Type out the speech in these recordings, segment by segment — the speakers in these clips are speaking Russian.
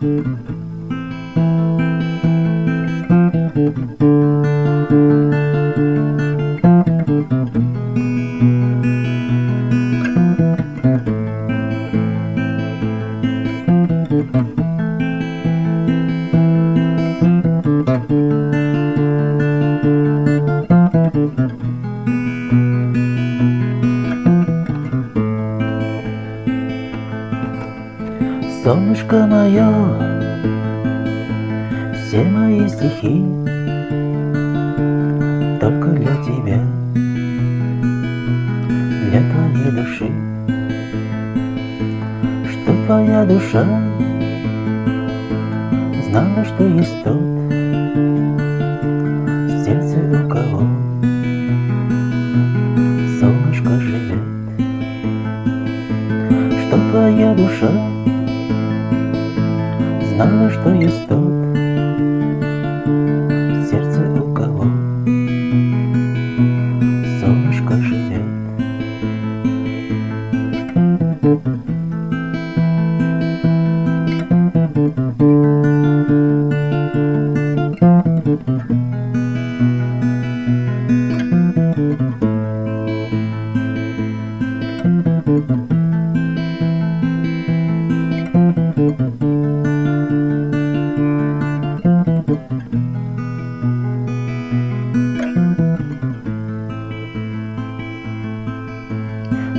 Mm-hmm. Солнышко мое, все мои стихи Только для тебя, для твоей души. Что твоя душа знала, что есть тот В сердце у кого солнышко живет Что твоя душа знала, что есть тот в сердце у кого солнышко живет.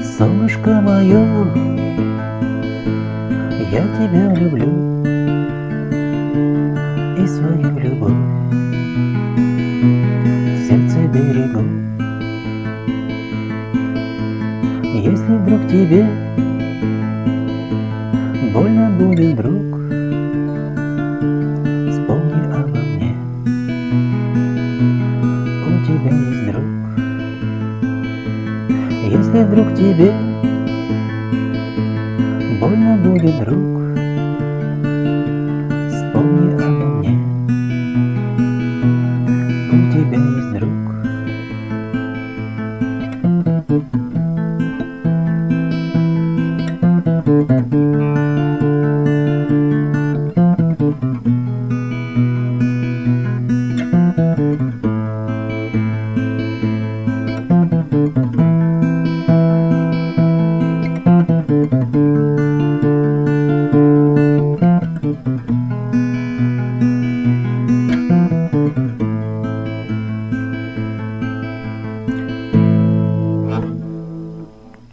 Солнышко мое, я тебя люблю И свою любовь. В сердце берегу. Если вдруг тебе больно будет, друг Вспомни обо мне, у тебя есть друг если вдруг тебе больно будет, друг, вспомни обо мне. У тебя есть друг.